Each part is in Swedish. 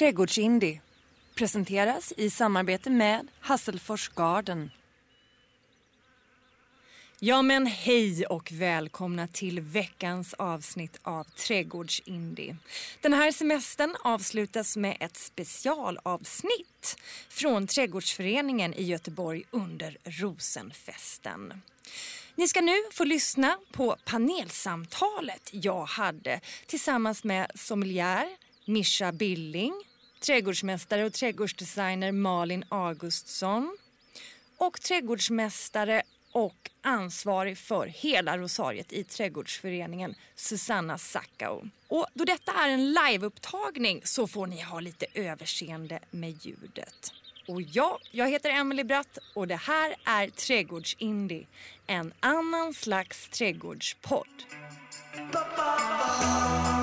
Trädgårdsindie presenteras i samarbete med Hasselfors Garden. Ja men hej och välkomna till veckans avsnitt av Trädgårdsindie. Den här semestern avslutas med ett specialavsnitt från Trädgårdsföreningen i Göteborg under Rosenfesten. Ni ska nu få lyssna på panelsamtalet jag hade tillsammans med sommelier Mischa Billing, trädgårdsmästare och trädgårdsdesigner Malin Augustsson och trädgårdsmästare och ansvarig för hela Rosariet i Trädgårdsföreningen, Susanna Sackau. Och då detta är en liveupptagning så får ni ha lite överseende med ljudet. Och ja, jag heter Emily Bratt och det här är Trädgårdsindie, en annan slags trädgårdspodd. Ba, ba, ba.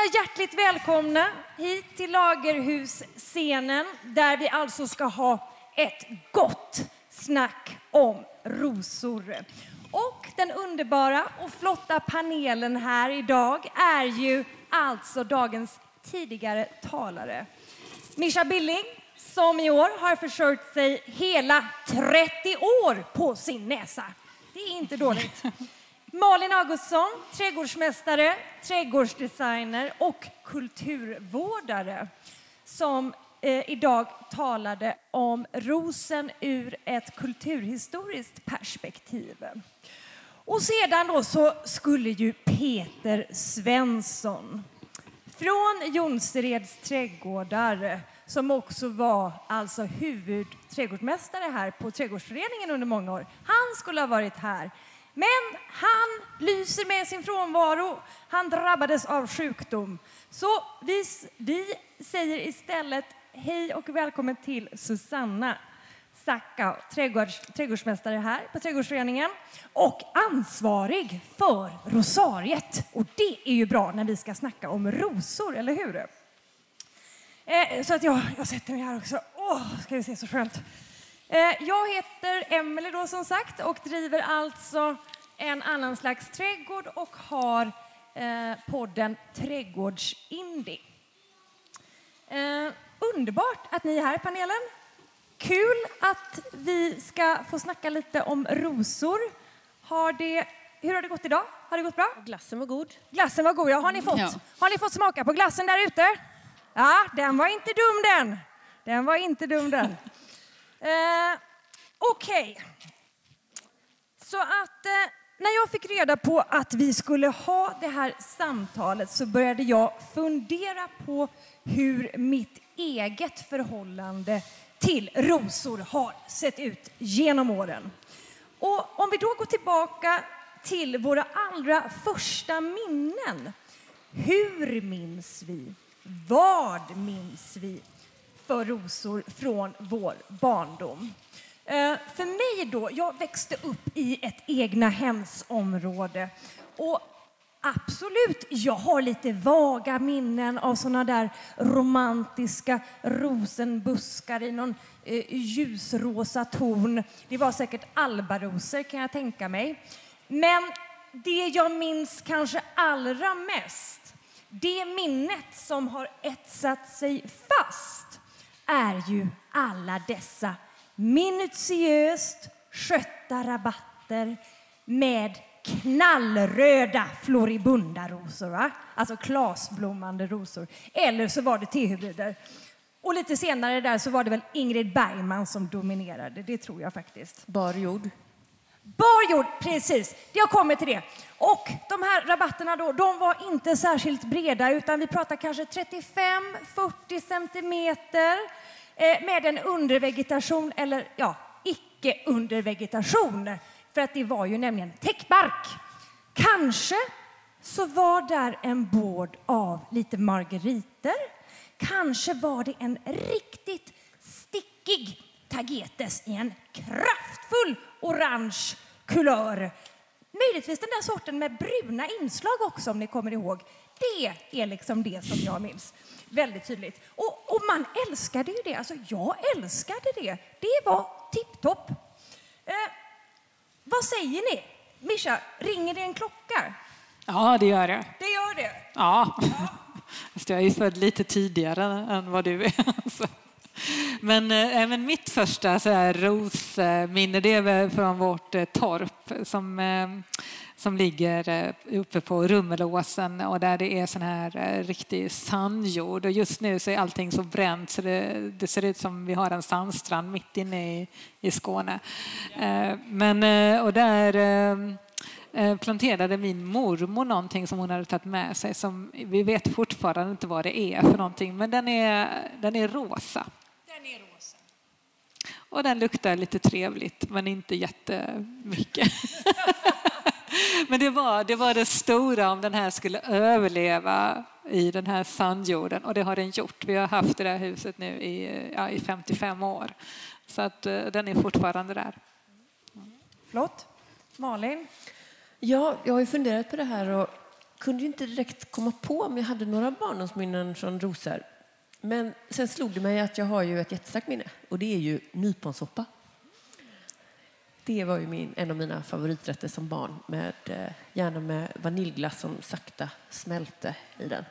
Vara hjärtligt välkomna hit till Lagerhusscenen där vi alltså ska ha ett gott snack om rosor. Och den underbara och flotta panelen här idag är ju alltså dagens tidigare talare. Mischa Billing, som i år har försörjt sig hela 30 år på sin näsa. Det är inte dåligt. Malin Augustsson, trädgårdsmästare, trädgårdsdesigner och kulturvårdare som eh, idag talade om rosen ur ett kulturhistoriskt perspektiv. Och sedan då så skulle ju Peter Svensson från Jonsereds trädgårdar som också var alltså huvudträdgårdsmästare här på Trädgårdsföreningen under många år. Han skulle ha varit här. Men han lyser med sin frånvaro. Han drabbades av sjukdom. Så vi, vi säger istället hej och välkommen till Susanna Sacka, trädgårds, trädgårdsmästare här på Trädgårdsföreningen och ansvarig för rosariet. Och det är ju bra när vi ska snacka om rosor, eller hur? Eh, så att jag, jag sätter mig här också. Åh, ska vi se så skönt. Eh, jag heter Emelie då som sagt och driver alltså en annan slags trädgård och har eh, podden Trädgårdsindie. Eh, underbart att ni är här i panelen. Kul att vi ska få snacka lite om rosor. Har det, hur har det gått idag? Har det gått bra? Glassen var god. Glassen var god, ja. Har ni fått, Ja. har ni fått smaka på glassen där ute? Ja, den var inte dum den. Den var inte dum den. Eh, Okej. Så att eh, när jag fick reda på att vi skulle ha det här samtalet så började jag fundera på hur mitt eget förhållande till rosor har sett ut genom åren. Och om vi då går tillbaka till våra allra första minnen. Hur minns vi? Vad minns vi för rosor från vår barndom? Eh, för mig då, jag växte upp i ett egna hemsområde och Absolut, jag har lite vaga minnen av såna där romantiska rosenbuskar i någon eh, ljusrosa ton. Det var säkert albarosor kan jag tänka mig. Men det jag minns kanske allra mest, det minnet som har etsat sig fast, är ju alla dessa minutiöst skötta rabatter med knallröda floribundarosor, va? alltså klasblommande rosor. Eller så var det tehybrider. Och lite senare där så var det väl Ingrid Bergman som dominerade, det tror jag faktiskt. Bar jord. Bar jord, precis. Jag kommer till det. Och de här rabatterna då, de var inte särskilt breda utan vi pratar kanske 35-40 centimeter Eh, med en undervegetation eller ja, icke undervegetation. För att det var ju nämligen täckbark. Kanske så var där en bård av lite margeriter. Kanske var det en riktigt stickig tagetes i en kraftfull orange kulör. Möjligtvis den där sorten med bruna inslag också om ni kommer ihåg. Det är liksom det som jag minns väldigt tydligt. Och, och man älskade ju det. Alltså, jag älskade det. Det var tipptopp. Eh, vad säger ni? Mischa, ringer det en klocka? Ja, det gör det. Det gör det? Ja. Fast jag är född lite tidigare än vad du är. Men eh, även mitt första så här, rosminne det är från vårt eh, torp som, eh, som ligger eh, uppe på Rummelåsen och där det är sån här eh, riktig sandjord. Och just nu så är allting så bränt så det, det ser ut som vi har en sandstrand mitt inne i, i Skåne. Eh, men, och där planterade min mormor någonting som hon hade tagit med sig som vi vet fortfarande inte vad det är för någonting men den är, den är rosa. Och den luktar lite trevligt, men inte jättemycket. men det var, det var det stora om den här skulle överleva i den här sandjorden och det har den gjort. Vi har haft det där huset nu i, ja, i 55 år. Så att uh, den är fortfarande där. Flott. Malin? Ja, jag har ju funderat på det här och kunde ju inte direkt komma på om jag hade några barndomsminnen från rosor. Men sen slog det mig att jag har ju ett jättestarkt minne och det är ju nyponsoppa. Det var ju min, en av mina favoriträtter som barn, med, eh, gärna med vaniljglass som sakta smälte i den.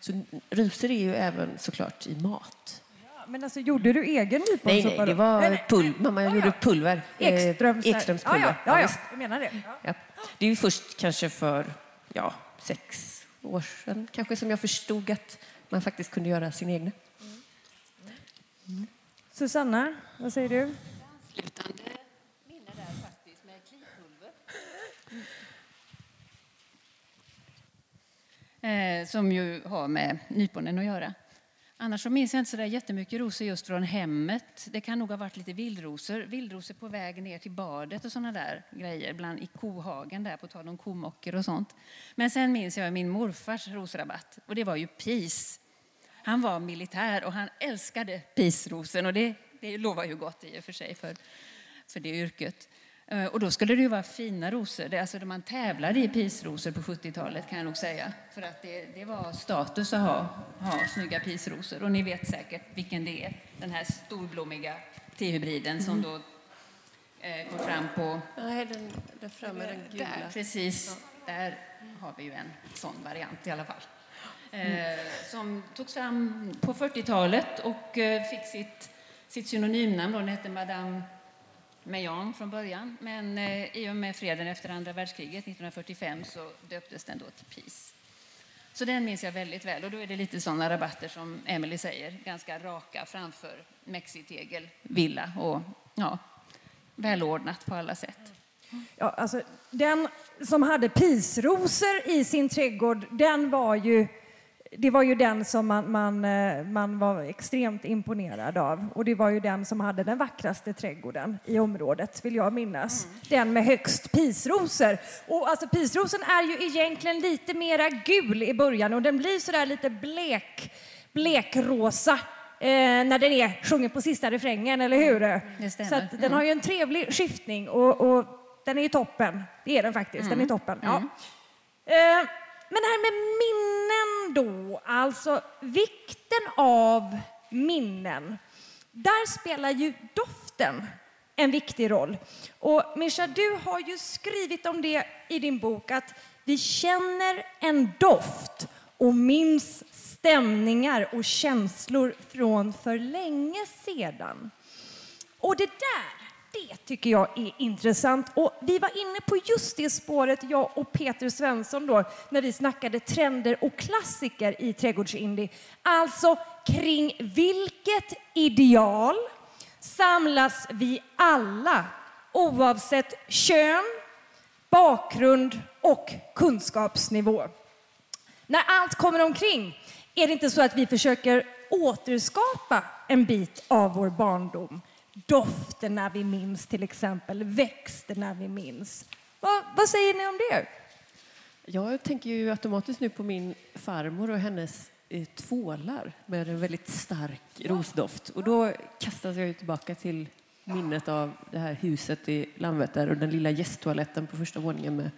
Så rusor är ju även såklart i mat. Ja, men alltså, gjorde du egen nyponsoppa? Nej, nej, det var pul mamma jag gjorde pulver. Ekströms, Ekströms pulver. Ja, ja, ja, ja. jag menar det. Ja. Det är ju först kanske för ja, sex år sedan kanske som jag förstod att man faktiskt kunde göra sin egna. Mm. Susanna, vad säger du? Anslutande minne där faktiskt med klipulver. Eh, som ju har med nyponen att göra. Annars så minns jag inte så där jättemycket rosor just från hemmet. Det kan nog ha varit lite vildrosor. Vildrosor på väg ner till badet och sådana där grejer. Bland i kohagen där, på tal om komocker och sånt. Men sen minns jag min morfars rosrabatt. Och det var ju pis. Han var militär och han älskade pisrosen. Och det, det lovar ju gott i och för sig för, för det yrket. Eh, och då skulle det ju vara fina rosor. Det, alltså man tävlade i pisrosor på 70-talet kan jag nog säga. För att det, det var status att ha, ha snygga pisrosor. Och ni vet säkert vilken det är. Den här storblommiga T-hybriden som då eh, kom fram på... Nej, den, där framme, den gula. Där, precis. Där har vi ju en sån variant i alla fall. Eh, som togs fram på 40-talet och eh, fick sitt, sitt synonymnamn. Den hette Madame Meillan från början, men eh, i och med freden efter andra världskriget 1945 så döptes den då till Peace. Så den minns jag väldigt väl. Och då är det lite sådana rabatter som Emily säger, ganska raka framför mexitegel, villa och ja, välordnat på alla sätt. Ja, alltså, den som hade pisrosor i sin trädgård, den var ju det var ju den som man, man, eh, man var extremt imponerad av. Och det var ju den som hade den vackraste trädgården i området, vill jag minnas. Mm. Den med högst pisrosor. Och alltså pisrosen är ju egentligen lite mera gul i början och den blir sådär lite blek, blekrosa eh, när den är sjungen på sista refrängen, eller hur? Mm, Så att den har ju en trevlig skiftning och, och den är ju toppen. Det är den faktiskt. Mm. Den är toppen. Ja. Mm. Eh, men det här med minnen då, alltså vikten av minnen. Där spelar ju doften en viktig roll. Och Mischa, du har ju skrivit om det i din bok att vi känner en doft och minns stämningar och känslor från för länge sedan. Och det där det tycker jag är intressant. Och vi var inne på just det spåret, jag och Peter Svensson, då, när vi snackade trender och klassiker i trädgårdsindie. Alltså kring vilket ideal samlas vi alla oavsett kön, bakgrund och kunskapsnivå. När allt kommer omkring är det inte så att vi försöker återskapa en bit av vår barndom dofterna vi minns till exempel, växterna vi minns. Vad, vad säger ni om det? Jag tänker ju automatiskt nu på min farmor och hennes eh, tvålar med en väldigt stark rosdoft. Och då kastas jag tillbaka till minnet av det här huset i Landvetter och den lilla gästtoaletten på första våningen. Med,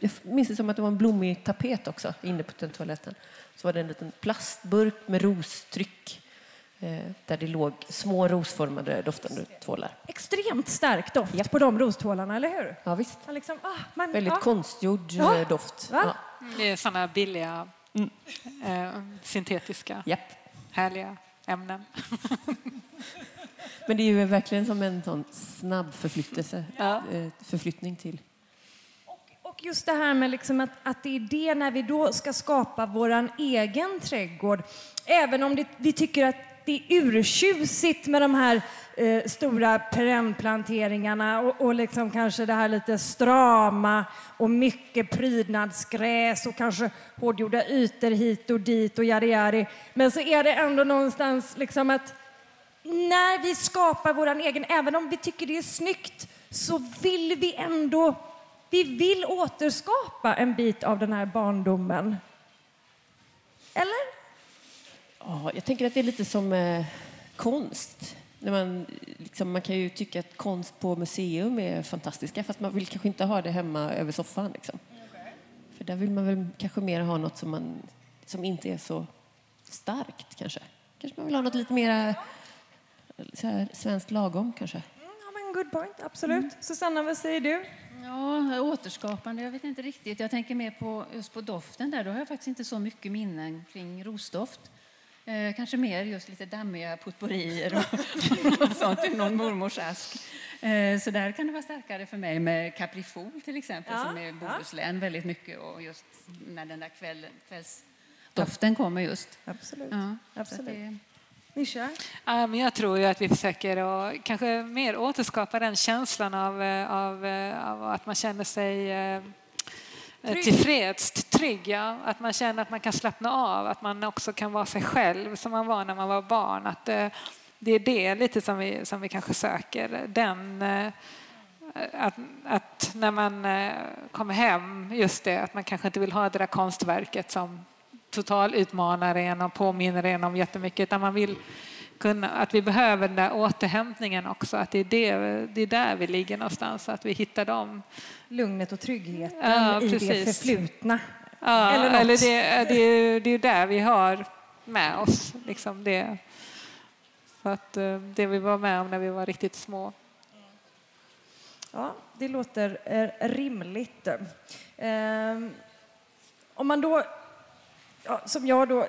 jag minns det som att det var en blommig tapet också inne på den toaletten. Så var det en liten plastburk med rostryck där det låg små rosformade doftande tvålar. Extremt stark doft på de rostvålarna, eller hur? Ja, visst. Ja, liksom, ah, man, Väldigt ja. konstgjord Ja. eh, doft. Va? Ja. Det är sådana billiga, eh, syntetiska, Japp. härliga ämnen. Men det är ju verkligen som en sån snabb förflyttelse, Ja. eh, förflyttning till. Och just det här med liksom att, att det är det när vi då ska skapa vår egen trädgård. Även om det, vi tycker att det är urtjusigt med de här eh, stora perennplanteringarna och, och liksom kanske det här lite strama och mycket prydnadsgräs och kanske hårdgjorda ytor hit och dit och yari, yari. Men så är det ändå någonstans liksom att när vi skapar vår egen, även om vi tycker det är snyggt, så vill vi ändå vi vill återskapa en bit av den här barndomen. Eller? Ja, jag tänker att det är lite som eh, konst. När man, liksom, man kan ju tycka att konst på museum är fantastiska fast man vill kanske inte ha det hemma över soffan. Liksom. För där vill man väl kanske mer ha något som, man, som inte är så starkt kanske. Kanske man vill ha något lite mer svenskt lagom kanske. Mm, Ja, men good point, absolut. Susanna, vad säger du? Ja, återskapande, jag vet inte riktigt. Jag tänker mer på, just på doften där. Då har jag faktiskt inte så mycket minnen kring rosdoft. Eh, kanske mer just lite dammiga potpourrier och sånt ur någon mormors ask. Eh, så där kan det vara starkare för mig med kaprifol till exempel, Ja, som är i ja. Bohuslän väldigt mycket och just när den där kvällen, kvällsdoften kommer just. Absolut. Ja, absolut. Ja, men jag tror ju att vi försöker att kanske mer återskapa den känslan av, eh, av, eh, av att man känner sig eh, Trygg. tillfreds, trygg. Ja. Att man känner att man kan slappna av, att man också kan vara sig själv som man var när man var barn. Att, eh, det är det lite som vi, som vi kanske söker. Den, eh, att, att när man eh, kommer hem, just det, att man kanske inte vill ha det där konstverket som total utmanar en och påminner en om jättemycket, utan man vill kunna, att vi behöver den där återhämtningen också, att det är, det, det är där vi ligger någonstans, att vi hittar dem. Lugnet och tryggheten Ja, i det precis. förflutna. Ja, Eller eller, det, det, är- det är där vi har med oss, liksom det. Så att eh, det vi var med om när vi var riktigt små. Ja, det låter eh, rimligt. Ehm, om man då, ja, som jag då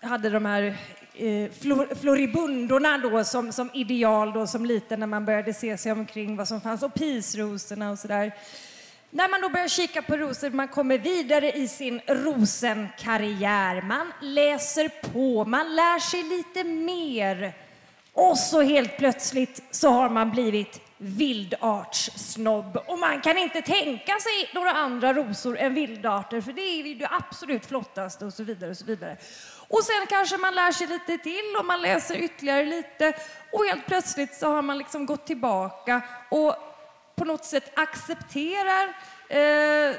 hade de här eh, flor, floribundorna då som, som ideal då som liten när man började se sig omkring vad som fanns och pisrosorna och sådär. När man då börjar kika på rosor, man kommer vidare i sin rosenkarriär, man läser på, man lär sig lite mer. Och så helt plötsligt så har man blivit vildartssnobb och man kan inte tänka sig några andra rosor än vildarter för det är ju det absolut flottaste och så vidare och så vidare. Och sen kanske man lär sig lite till och man läser ytterligare lite och helt plötsligt så har man liksom gått tillbaka och på något sätt accepterar eh,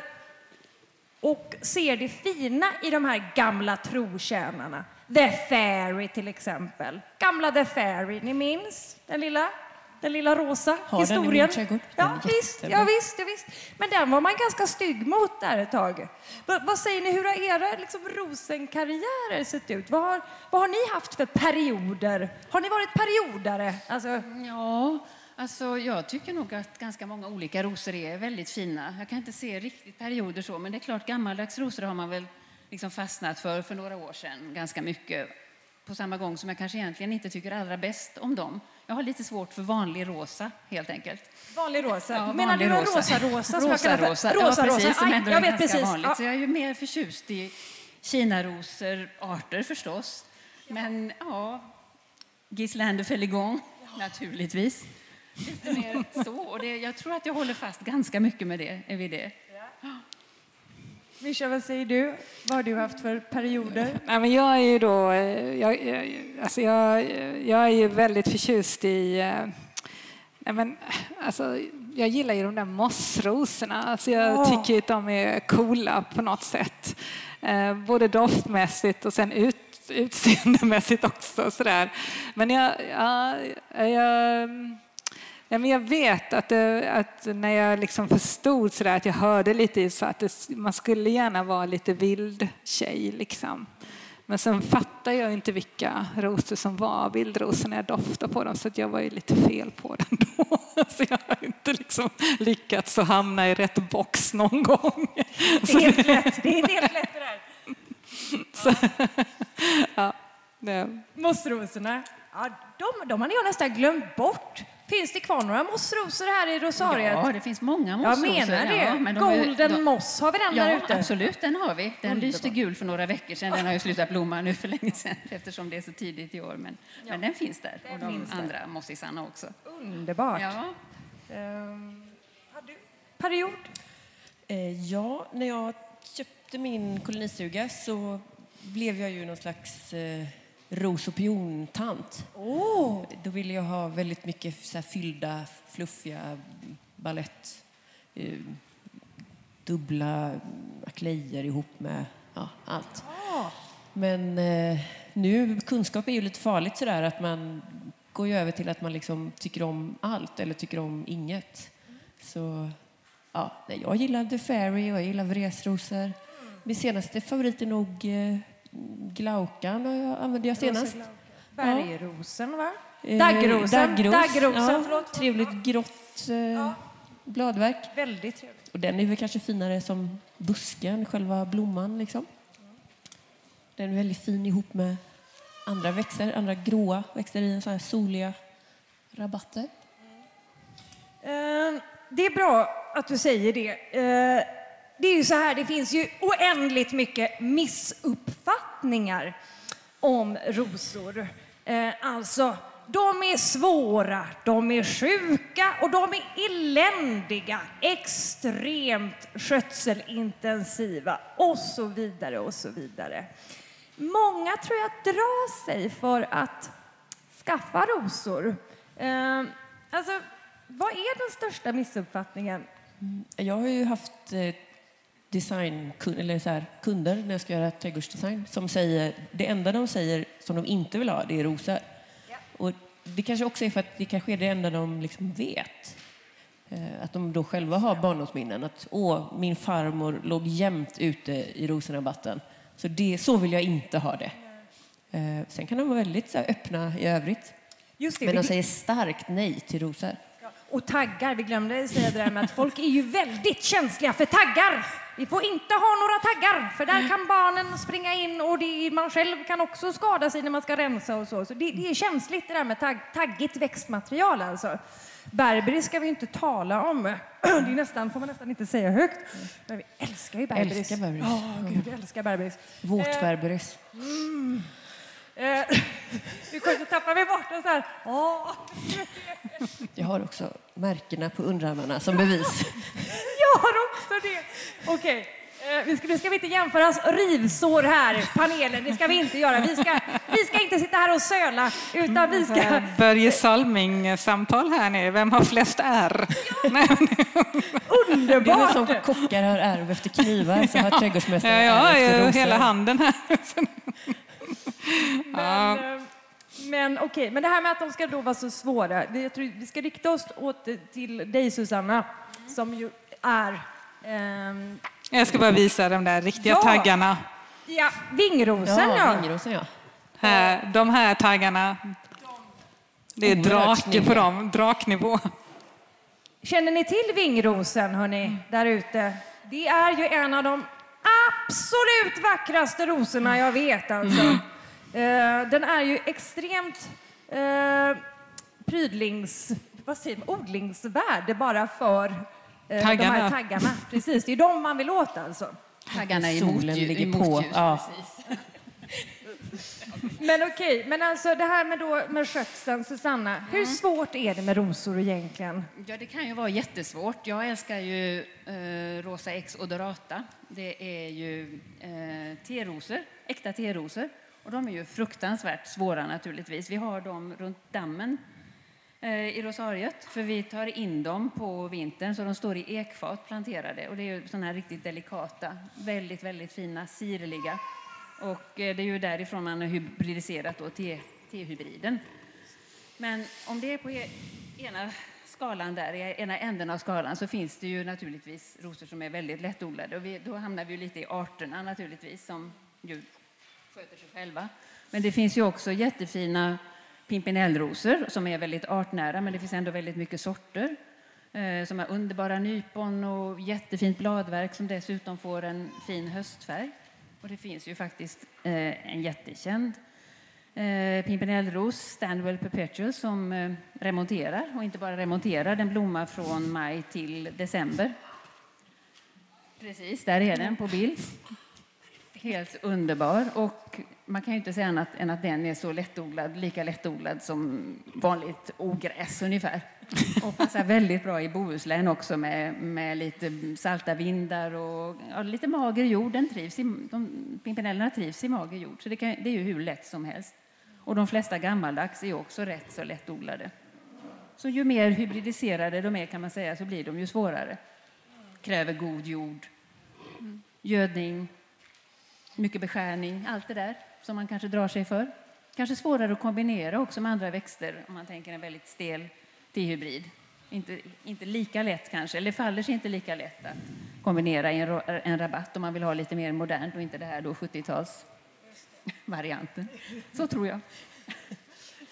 och ser det fina i de här gamla trotjänarna. The Fairy till exempel. Gamla The Fairy, ni minns den lilla, den lilla rosa Har den i min historien? Den Ja, är visst, ja, visst, ja, visst. Men den var man ganska stygg mot där ett tag. Va, vad säger ni, hur har era liksom, rosenkarriärer sett ut? Vad har, vad har ni haft för perioder? Har ni varit periodare? Alltså, Ja, alltså jag tycker nog att ganska många olika rosor är väldigt fina. Jag kan inte se riktigt perioder så, men det är klart gammaldags rosor har man väl liksom fastnat för för några år sedan ganska mycket. På samma gång som jag kanske egentligen inte tycker allra bäst om dem. Jag har lite svårt för vanlig rosa helt enkelt. vanlig rosa. Ja, Menar vanlig du rosa-rosa? Rosa-rosa, rosa, ja, jag vet precis. vanligt. Ja. Så jag är ju mer förtjust i kinarosor, arter förstås. Men ja, Gislander Feligon, naturligtvis. Lite mer så. Och det, jag tror att jag håller fast ganska mycket med det, vid det. Mischa, vad säger du? Vad har du haft för perioder? Nej, men jag är ju då, eh, jag, jag, alltså jag, jag är ju väldigt förtjust i, eh, nej men, alltså, jag gillar ju de där mossrosorna. Alltså jag Åh. tycker att de är coola på något sätt. Eh, både doftmässigt och sen ut, utseendemässigt också. Sådär. Men jag, ja, jag, Ja, men jag vet att, det, att när jag liksom förstod så att jag hörde lite så att det, man skulle gärna vara lite vild tjej. Liksom. Men sen fattade jag inte vilka rosor som var vildrosor när jag doftade på dem så jag var ju lite fel på den då. Så jag har inte liksom lyckats att hamna i rätt box någon gång. Det är helt rätt. Det är helt rätt det där. Så, ja, det, Mossrosorna, ja, de, de har jag nästan glömt bort. Finns det kvar några mossrosor här i Rosariet? Ja, det finns många jag mossrosor. menar det. Ja, men de är- Golden de- moss, har vi den där Ja, ute? absolut, den har vi. Den lyste gul för några veckor sedan. Den har ju slutat blomma nu för länge sedan eftersom det är så tidigt i år. Men, men den finns där. och de finns där. andra mossisarna också. Underbart. Ja. Ehm, har du period? Eh, ja, när jag köpte min kolonistuga så blev jag ju någon slags eh, ros och piontant. Oh. Då ville jag ha väldigt mycket så här fyllda, fluffiga ballett. Eh, dubbla aklejer ihop med ja, allt. Men eh, nu, kunskap är ju lite farligt sådär att man går ju över till att man liksom tycker om allt eller tycker om inget. Så ja, jag gillar The Fairy och jag gillar vresrosor. Min senaste favorit är nog eh, Glaukan använde jag senast. Bergrosen, va? Eh, Daggrosen. Daggros. Daggrosen, ja. Trevligt grått eh, bladverk. Väldigt trevligt. Och den är väl kanske finare som busken, själva blomman. Liksom. Den är väldigt fin ihop med andra växter, andra gråa växter i en sån här soliga rabatter. Ehm, det är bra att du säger det det är ju så här, det finns ju oändligt mycket missuppfattningar om rosor. Eh, alltså, de är svåra, de är sjuka och de är eländiga, extremt skötselintensiva och så vidare och så vidare. Många tror jag drar sig för att skaffa rosor. Eh, alltså, vad är den största missuppfattningen? Jag har ju haft eh, design, eller så här, kunder när jag ska göra trädgårdsdesign som säger det enda de säger som de inte vill ha det är rosor. Och det kanske också är för att det kanske är det enda de liksom vet. Eh, Att de då själva har barndomsminnen. Att åh, min farmor låg jämt ute i rosenrabatten. Så, det, så vill jag inte ha det. Eh, Sen kan de vara väldigt så här, öppna i övrigt. Just det, Men de säger starkt nej till rosor. Och taggar, vi glömde säga det där med att folk är ju väldigt känsliga för taggar. Vi får inte ha några taggar, för där kan barnen springa in och det, man själv kan också skada sig när man ska rensa och så. Så det, det är känsligt det där med tagg, taggigt växtmaterial alltså. Berberis ska vi inte tala om. Det är nästan, får man nästan inte säga högt. Men vi älskar ju berberis. Älskar berberis. Ja, gud, älskar berberis. Vårt Eh, berberis. Eh, nu kommer jag tappa mig bort och så här. Åh. Jag har också märkena på underarmarna som bevis. Jag har också det. Okej, eh, vi ska, nu ska vi inte jämföras rivsår här, panelen. Det ska vi inte göra. Vi ska, vi ska inte sitta här och söla, utan vi ska... Eh, Börje Salming-samtal här nu. Vem har flest R? Nej, men- Det är Underbart! som kockar har ärv efter knivar så har ja, trädgårdsmästare jag har ärv efter rosor. hela handen här. Men, eh, men okej, men det här med att de ska då vara så svåra. Jag tror vi ska rikta oss åt, till dig Susanna, som ju är... ehm, Jag ska bara visa de där riktiga Ja. taggarna. ja, vingrosen Ja, ja. vingrosen ja. Här, de här taggarna. Det är drake på dem, draknivå. Känner ni till vingrosen, hörni, där ute? Det är ju en av de absolut vackraste rosorna jag vet. Alltså. Eh, den är ju extremt uh, prydlings... Vad säger man? Odlingsvärd bara för eh, de här Taggarna. taggarna. Precis, det är de man vill åt alltså. Taggarna är Solen ligger i på. Ja. Men okej, men alltså det här med, då, med skötseln, Susanna. Hur svårt är det med rosor egentligen? Ja, det kan ju vara jättesvårt. Jag älskar ju eh, Rosa X odorata. Det är ju eh, terosor, äkta terosor. Och de är ju fruktansvärt svåra naturligtvis. Vi har dem runt dammen eh, i Rosariet, för vi tar in dem på vintern så de står i ekfat planterade. Och det är ju sådana här riktigt delikata, väldigt, väldigt fina, sirliga. Och eh, det är ju därifrån man har hybridiserat då te- tehybriden. Men om det är på e-, ena skalan där, i ena änden av skalan, så finns det ju naturligtvis rosor som är väldigt lättodlade. Och vi, då hamnar vi ju lite i arterna naturligtvis, som ju sköter sig själva. Men det finns ju också jättefina pimpinellrosor som är väldigt artnära, men det finns ändå väldigt mycket sorter. Eh, som har underbara nypon och jättefint bladverk som dessutom får en fin höstfärg. Och det finns ju faktiskt eh, en jättekänd eh, pimpinellros, Stanwell perpetual, som eh, remonterar. Och inte bara remonterar, den blommar från maj till december. Precis, där är den på bild. Helt underbar. Och man kan ju inte säga annat än att den är så lättodlad, lika lättodlad som vanligt ogräs ungefär. Och passar väldigt bra i Bohuslän också med, med lite salta vindar och ja, lite mager jord. Den trivs i, de, pimpinellerna trivs i mager jord, så det, kan, det är ju hur lätt som helst. Och de flesta gammaldags är också rätt så lättodlade. Så ju mer hybridiserade de är kan man säga så blir de ju svårare. Kräver god jord, gödning, mycket beskärning, allt det där som man kanske drar sig för. Kanske svårare att kombinera också med andra växter om man tänker en väldigt stel dihybrid. Inte, inte lika lätt kanske, eller faller sig inte lika lätt att kombinera i en, en rabatt om man vill ha lite mer modernt och inte det här då 70-talsvarianten. Så tror jag.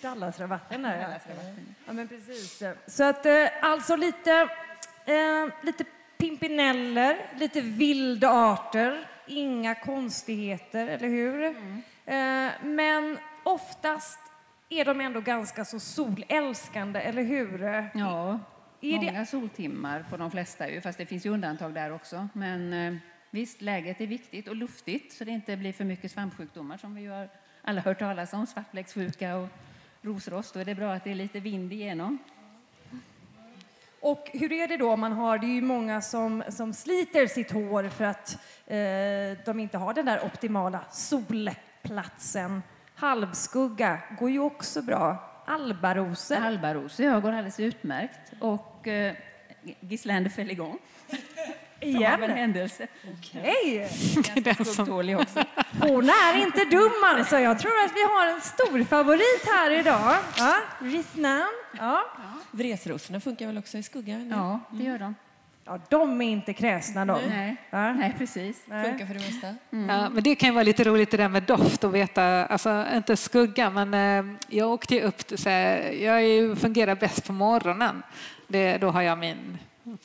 Dallasrabatten där. Dallasrabatten. ja men precis. Så att eh, alltså lite, eh, lite pimpineller, lite vilda arter, inga konstigheter, eller hur? Eh, men oftast är de ändå ganska så solälskande, eller hur? Ja, Är det- många soltimmar på de flesta, ju, fast det finns ju undantag där också. Men eh, visst, läget är viktigt och luftigt så det inte blir för mycket svampsjukdomar som vi ju har alla hört talas om, svartbläckssjuka och rosrost. Då är det bra att det är lite vind igenom. Och hur är det då man har, det är ju många som, som sliter sitt hår för att eh, de inte har den där optimala solplatsen. Halvskugga går ju också bra. Albarosor. Albarosor ja, går alldeles utmärkt. Och eh, Gislander Feligon, som av en Igen. händelse. Ganska skuggtålig också. Hon är inte dum alltså. Jag tror att vi har en stor favorit här idag. Ja, Risnan. Ja. Vresrosorna funkar väl också i skugga? eller? Ja, det gör de. ja, de är inte kräsna de. Nej, Ja. Nej precis. Funkar för det mesta. Ja, men det kan ju vara lite roligt det där med doft och veta, alltså inte skugga, men eh, jag åkte ju upp, till- så här, jag fungerar bäst på morgonen. Det, då har jag min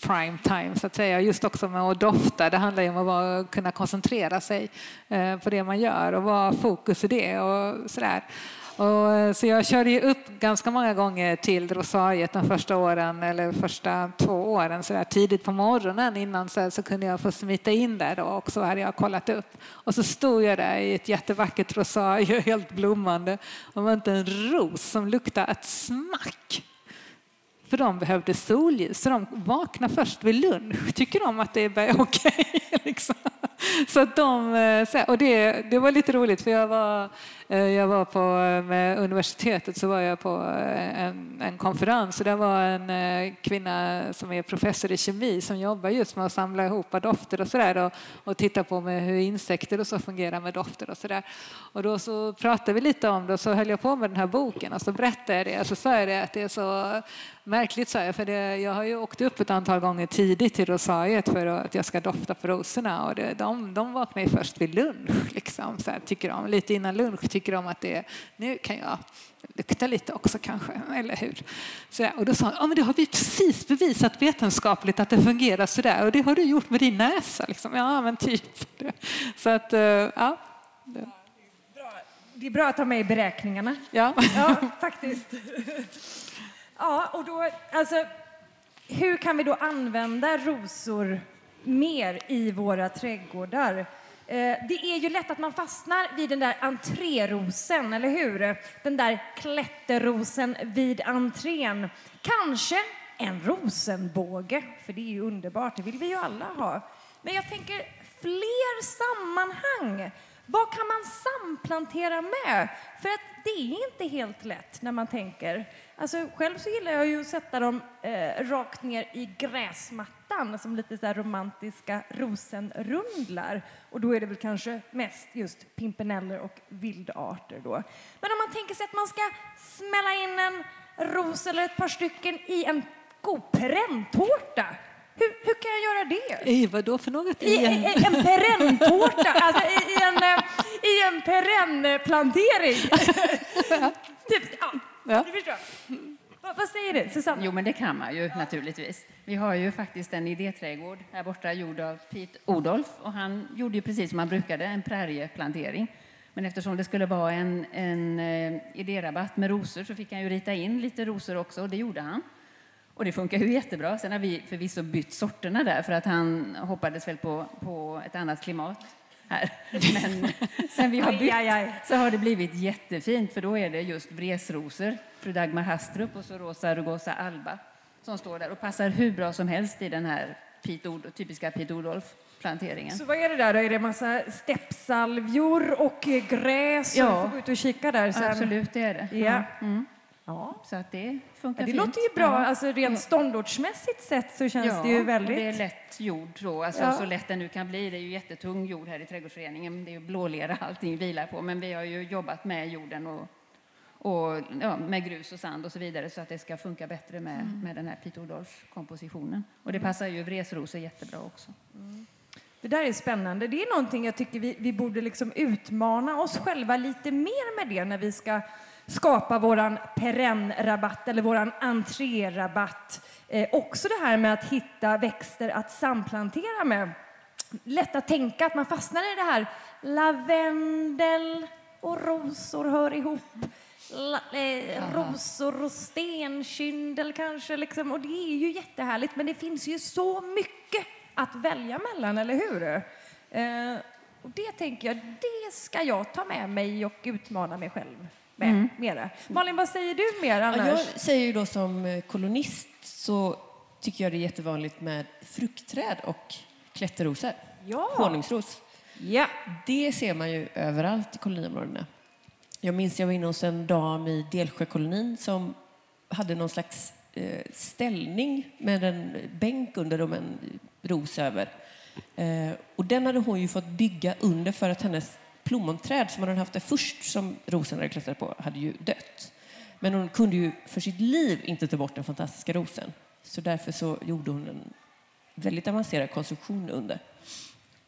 prime time så att säga. Just också med att dofta, det handlar ju om att vara, kunna koncentrera sig eh, på det man gör och vara fokus i det och sådär. Och, eh, så jag körde ju upp ganska många gånger till Rosariet de första åren eller första två åren så där, tidigt på morgonen innan så, så kunde jag få smita in där då och så hade jag kollat upp. Och så stod jag där i ett jättevackert rosarie, helt blommande och det var inte en ros som luktade ett smack. För de behövde solljus, så de vaknade först vid lunch. Tycker de att det är okej? liksom. Så att de, eh, och det, det var lite roligt för jag var, eh, jag var på med universitetet så var jag på eh, en, en konferens och där var en kvinna som är professor i kemi som jobbar just med att samla ihop dofter och sådär och, och titta på med hur insekter och så fungerar med dofter och sådär. Och då så pratade vi lite om det och så höll jag på med den här boken och så berättade jag det och så sa jag det att det är så märkligt sa jag för det, jag har ju åkt upp ett antal gånger tidigt till Rosariet för att jag ska dofta på rosorna och det, de, de vaknar ju först vid lunch liksom, så här, tycker de. Lite innan lunch tycker de att det, nu kan jag lukta lite också kanske, eller hur? Så, och då sa hon, ja men det har vi precis bevisat vetenskapligt att det fungerar så där och det har du gjort med din näsa. Liksom. Ja men typ. Så att, eh, ja. Det är bra att ha med i beräkningarna. ja. Ja, faktiskt. Ja, och då, alltså, hur kan vi då använda rosor mer i våra trädgårdar? Eh, det är ju lätt att man fastnar vid den där entrérosen, eller hur? Den där klätterrosen vid entrén. Kanske en rosenbåge, för det är ju underbart, det vill vi ju alla ha. Men jag tänker fler sammanhang. Vad kan man samplantera med? För att det är inte helt lätt när man tänker. Alltså, själv så gillar jag ju att sätta dem eh, rakt ner i gräsmattan som lite så romantiska rosenrundlar. Och då är det väl kanske mest just pimpeneller och vildarter då. Men om man tänker sig att man ska smälla in en ros eller ett par stycken i en god perenntårta. Hur, hur kan jag göra det? I vad då för något? I, i, i en perenntårta, alltså i, i en, eh, i en perennplantering. typ, ja, Ja. du förstår. Vad, vad säger du, Susanne? Jo, men det kan man ju naturligtvis. Vi har ju faktiskt en idéträdgård här borta gjord av Pete Odolf och han gjorde ju precis som han brukade, en prärieplantering. Men eftersom det skulle vara en, en eh, idérabatt med rosor så fick han ju rita in lite rosor också och det gjorde han. Och det funkar ju jättebra. Sen har vi förvisso bytt sorterna där för att han hoppades väl på, på ett annat klimat här. Men sen vi har bytt så har det blivit jättefint för då är det just vresrosor, fru Dagmar Hastrup och så Rosa rugosa alba som står där och passar hur bra som helst i den här Pete typiska Pete Odolf-planteringen. Så vad är det där då? Är det massa steppsalvior och gräs? Ja. Ja. får gå ut och kika där sen. Absolut, det är det. Ja. Mm. Ja. Så att det funkar Ja, det fint. låter ju bra. Ja. Alltså, rent ståndortsmässigt sett så känns det ju väldigt... och det är lätt jord då, alltså Ja. så lätt det nu kan bli. Det är ju jättetung jord här i trädgårdsföreningen. Det är ju blålera allting vilar på, men vi har ju jobbat med jorden och, och ja, med grus och sand och så vidare så att det ska funka bättre med, Mm. med den här Pete Odolf-kompositionen. Och det passar ju vresrosor jättebra också. Det där är spännande. Det är någonting jag tycker vi, vi borde liksom utmana oss själva lite mer med det när vi ska skapa våran perennrabatt eller våran entrérabatt. Eh, också det här med att hitta växter att samplantera med. Lätt att tänka att man fastnar i det här lavendel och rosor hör ihop. La, eh, rosor och stenkyndel kanske. Liksom. Och det är ju jättehärligt, men det finns ju så mycket att välja mellan, eller hur? Eh, och det tänker jag, det ska jag ta med mig och utmana mig själv med mera. Malin, vad säger du mer annars? jag säger ju då som eh, kolonist så tycker jag det är jättevanligt med fruktträd och klätterrosor. Ja. Honungsros. Ja. Det ser man ju överallt i koloniområdena. Jag minns jag var inne hos en dam i Delsjökolonin som hade någon slags eh, ställning med en bänk under och en ros över. Eh, och den hade hon ju fått bygga under för att hennes plommonträd som hon hade haft där först som rosen hade klättrat på hade ju dött. Men hon kunde ju för sitt liv inte ta bort den fantastiska rosen. Så därför så gjorde hon en väldigt avancerad konstruktion under.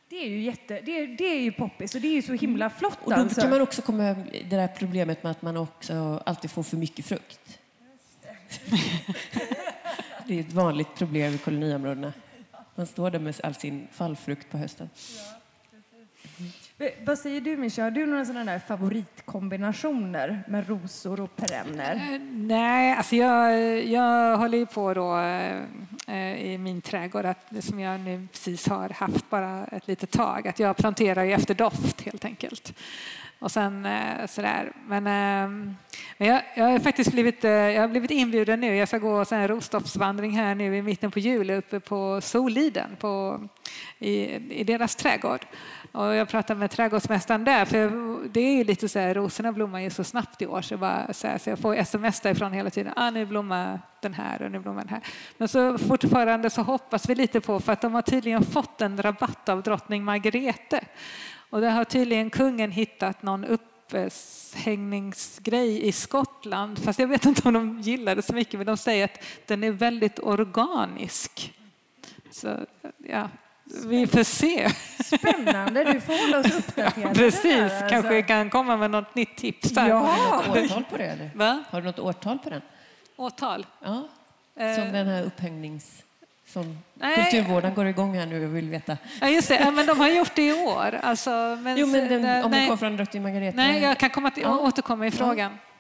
Det är ju jätte, det är, det är ju poppis och det är ju så himla flott Och då alltså. kan man också komma över det där problemet med att man också alltid får för mycket frukt. Det är ett vanligt problem i koloniområdena. Man står där med all sin fallfrukt på hösten. V- Eh, vad säger du Mischa, har du några sådana där favoritkombinationer med rosor och perenner? Eh, Nej, alltså jag, jag håller ju på då eh, eh i min trädgård, att, som jag nu precis har haft bara ett litet tag, att jag planterar ju efter doft helt enkelt. Och sen eh, sådär. Men, ehm, men jag, jag har faktiskt blivit, eh, jag har blivit inbjuden nu. Jag ska gå en rosdoftsvandring här nu i mitten på juli uppe på Soliden på, i, i deras trädgård. Och jag pratade med trädgårdsmästaren där, för det är ju lite så här, rosorna blommar ju så snabbt i år så, bara, så, här, så jag får sms därifrån hela tiden. Ah, nu blommar den här och nu blommar den här. Men så fortfarande så hoppas vi lite på, för att de har tydligen fått en rabatt av drottning Margrethe. Och där har tydligen kungen hittat någon upphängningsgrej i Skottland. Fast jag vet inte om de gillar det så mycket, men de säger att den är väldigt organisk. Så ja, vi får se. Spännande, du får hålla oss uppdaterade. Precis, där, alltså. kanske kan komma med något nytt tips där. Ja. Har du något årtal på det? Eller? Va? Har du något årtal på den? Åtal? Ja. Eh. Som den här upphängnings... Som Nej. kulturvården går igång här nu och vill veta. Ja, just det. Ja, men de har gjort det i år. Alltså, men, Jo, men den, om den nej, kom från drottning Margareta. nej, jag kan komma till, Ja. återkomma i frågan. Ja,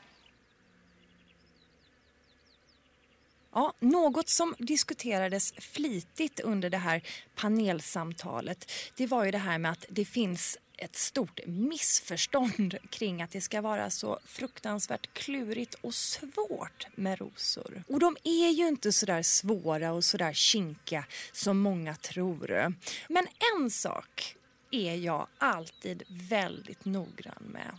något som diskuterades flitigt under det här panelsamtalet det var ju det här med att det finns ett stort missförstånd kring att det ska vara så fruktansvärt klurigt och svårt med rosor. Och de är ju inte så där svåra och så där kinkiga som många tror. Men en sak är jag alltid väldigt noggrann med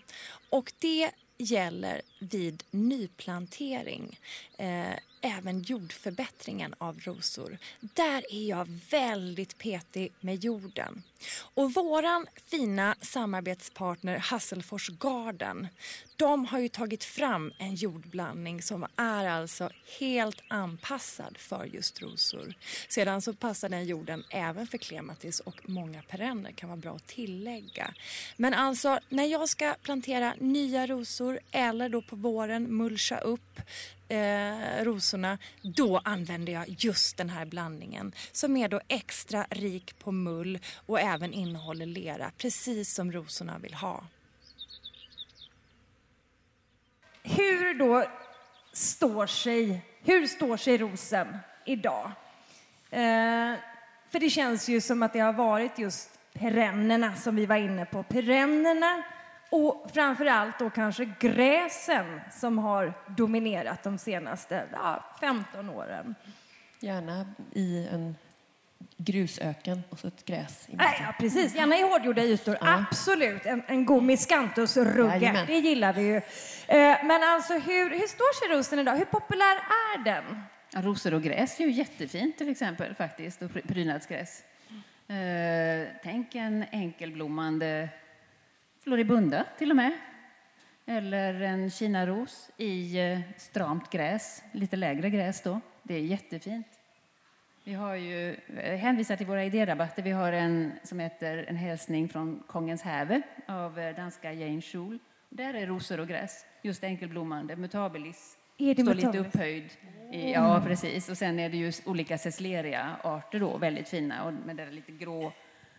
och det gäller vid nyplantering eh, även jordförbättringen av rosor. Där är jag väldigt petig med jorden. Och våran fina samarbetspartner Hasselfors Garden, de har ju tagit fram en jordblandning som är alltså helt anpassad för just rosor. Sedan så passar den jorden även för klematis och många perenner kan vara bra att tillägga. Men alltså när jag ska plantera nya rosor eller då på våren mulcha upp eh, rosorna, då använder jag just den här blandningen som är då extra rik på mull och även innehåller lera, precis som rosorna vill ha. Hur då står sig, hur står sig rosen idag? Eh, för det känns ju som att det har varit just perennerna som vi var inne på. Perennerna och framför allt då kanske gräsen som har dominerat de senaste ja, 15 åren. Gärna i en grusöken och så ett gräs i Nej, mitten. ja, precis. Gärna i hårdgjorda ytor. Ja. Absolut. En, en god miscanthus-rugge. Det gillar vi ju. Eh, men alltså, hur, hur står sig rosen idag? Hur populär är den? Ja, rosor och gräs är ju jättefint till exempel faktiskt, och pry- prydnadsgräs. Eh, tänk en enkelblommande floribunda till och med. Eller en kinaros i eh, stramt gräs, lite lägre gräs då. Det är jättefint. Vi har ju, eh, hänvisar till våra idérabatter. Vi har en som heter En hälsning från Kongens häve av eh, danska Jane Schul. Där är rosor och gräs, just enkelblommande, mutabilis. Är det Står lite mutabilis? upphöjd. I, ja, precis. Och sen är det ju olika Cecleria-arter då, väldigt fina. Och med det där lite grå,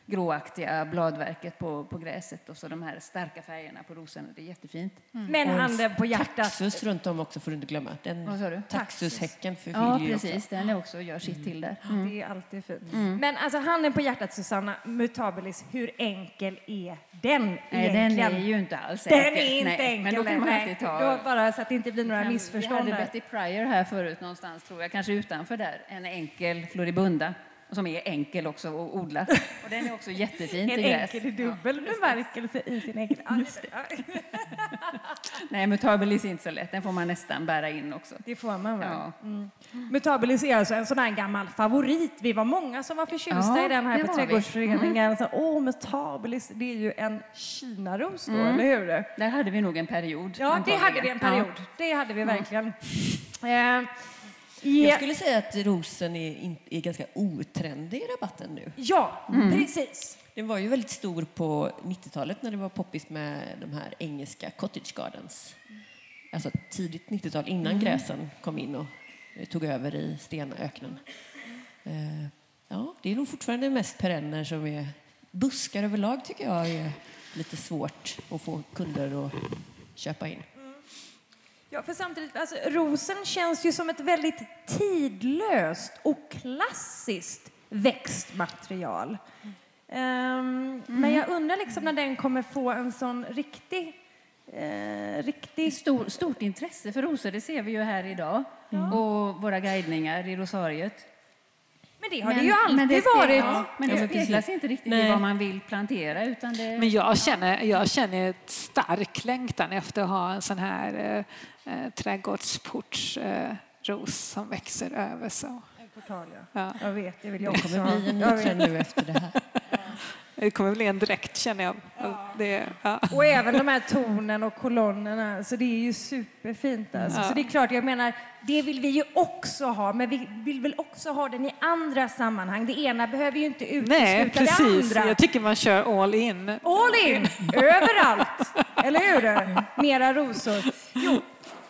gråaktiga bladverket på, på gräset och så de här starka färgerna på rosorna. Det är jättefint. Men handen på hjärtat. Taxus runt om också får du inte glömma. Den Vad sa du? Taxushäcken Ja, ju också. precis. Den är också gör sitt till där. Det är alltid fint. Men alltså handen på hjärtat Susanna, mutabilis, hur enkel är den Nej, egentligen? den är ju inte alls Den enkel. är inte Nej, enkel. Men då kan man alltid ta... Då bara så att det inte blir några kan- missförstånd. Vi hade Betty Pryor här förut någonstans, tror jag, kanske utanför där. En enkel floribunda, som är enkel också att odla. Och den är också jättefin En till gräs. enkel i dubbel bemärkelse i sin. Ja. Ja, Nej, mutabilis är inte så lätt. Den får man nästan bära in också. det får man väl. Ja. Mutabilis är alltså en sån här gammal favorit. Vi var många som var förtjusta Ja, i den här på. Mm. Trädgårdsföreningen. Så, Åh, Mutabilis, det är ju en kinaros då, Mm. eller hur? Där hade vi nog en period. Ja, det hade vi en period. Ja. Det hade vi verkligen. Eh, Jag ja, skulle säga att rosen är, in- är ganska otrendig i rabatten nu. ja Mm. precis. Den var ju väldigt stor på 90-talet när det var poppis med de här engelska cottage gardens. Alltså tidigt 90-tal, innan gräsen kom in och eh, tog över i stenöknen. Eh, Ja, det är nog fortfarande mest perenner som är buskar överlag tycker jag är lite svårt att få kunder att köpa in. Ja, för samtidigt, alltså, rosen känns ju som ett väldigt tidlöst och klassiskt växtmaterial. Ehm, Men jag undrar liksom när den kommer få en sån riktig, eh, riktig... stor, stort intresse för rosor, det ser vi ju här idag. Och våra guidningar i rosariet. Men det har det ju alltid det ska- varit. Ja, men det Ja, speglas inte riktigt i Nej. vad man vill plantera. Utan det, Men jag känner, jag känner ett stark längtan efter att ha en sån här eh, eh, trädgårdsportsros eh, ros som växer över så. Ja. Jag vet, det vill jag Det också kommer ha. bli en Jag ny vet. trend nu efter det här. Det kommer bli en dräkt känner jag. Det, ja. Och även de här tornen och kolonnerna, så det är ju superfint. Alltså. Ja. Så det är klart, jag menar, det vill vi ju också ha, men vi vill väl också ha den i andra sammanhang. Det ena behöver ju inte utesluta Nej, det precis. andra. Jag tycker man kör all in. All in, överallt. Eller hur? Mera rosor. Jo,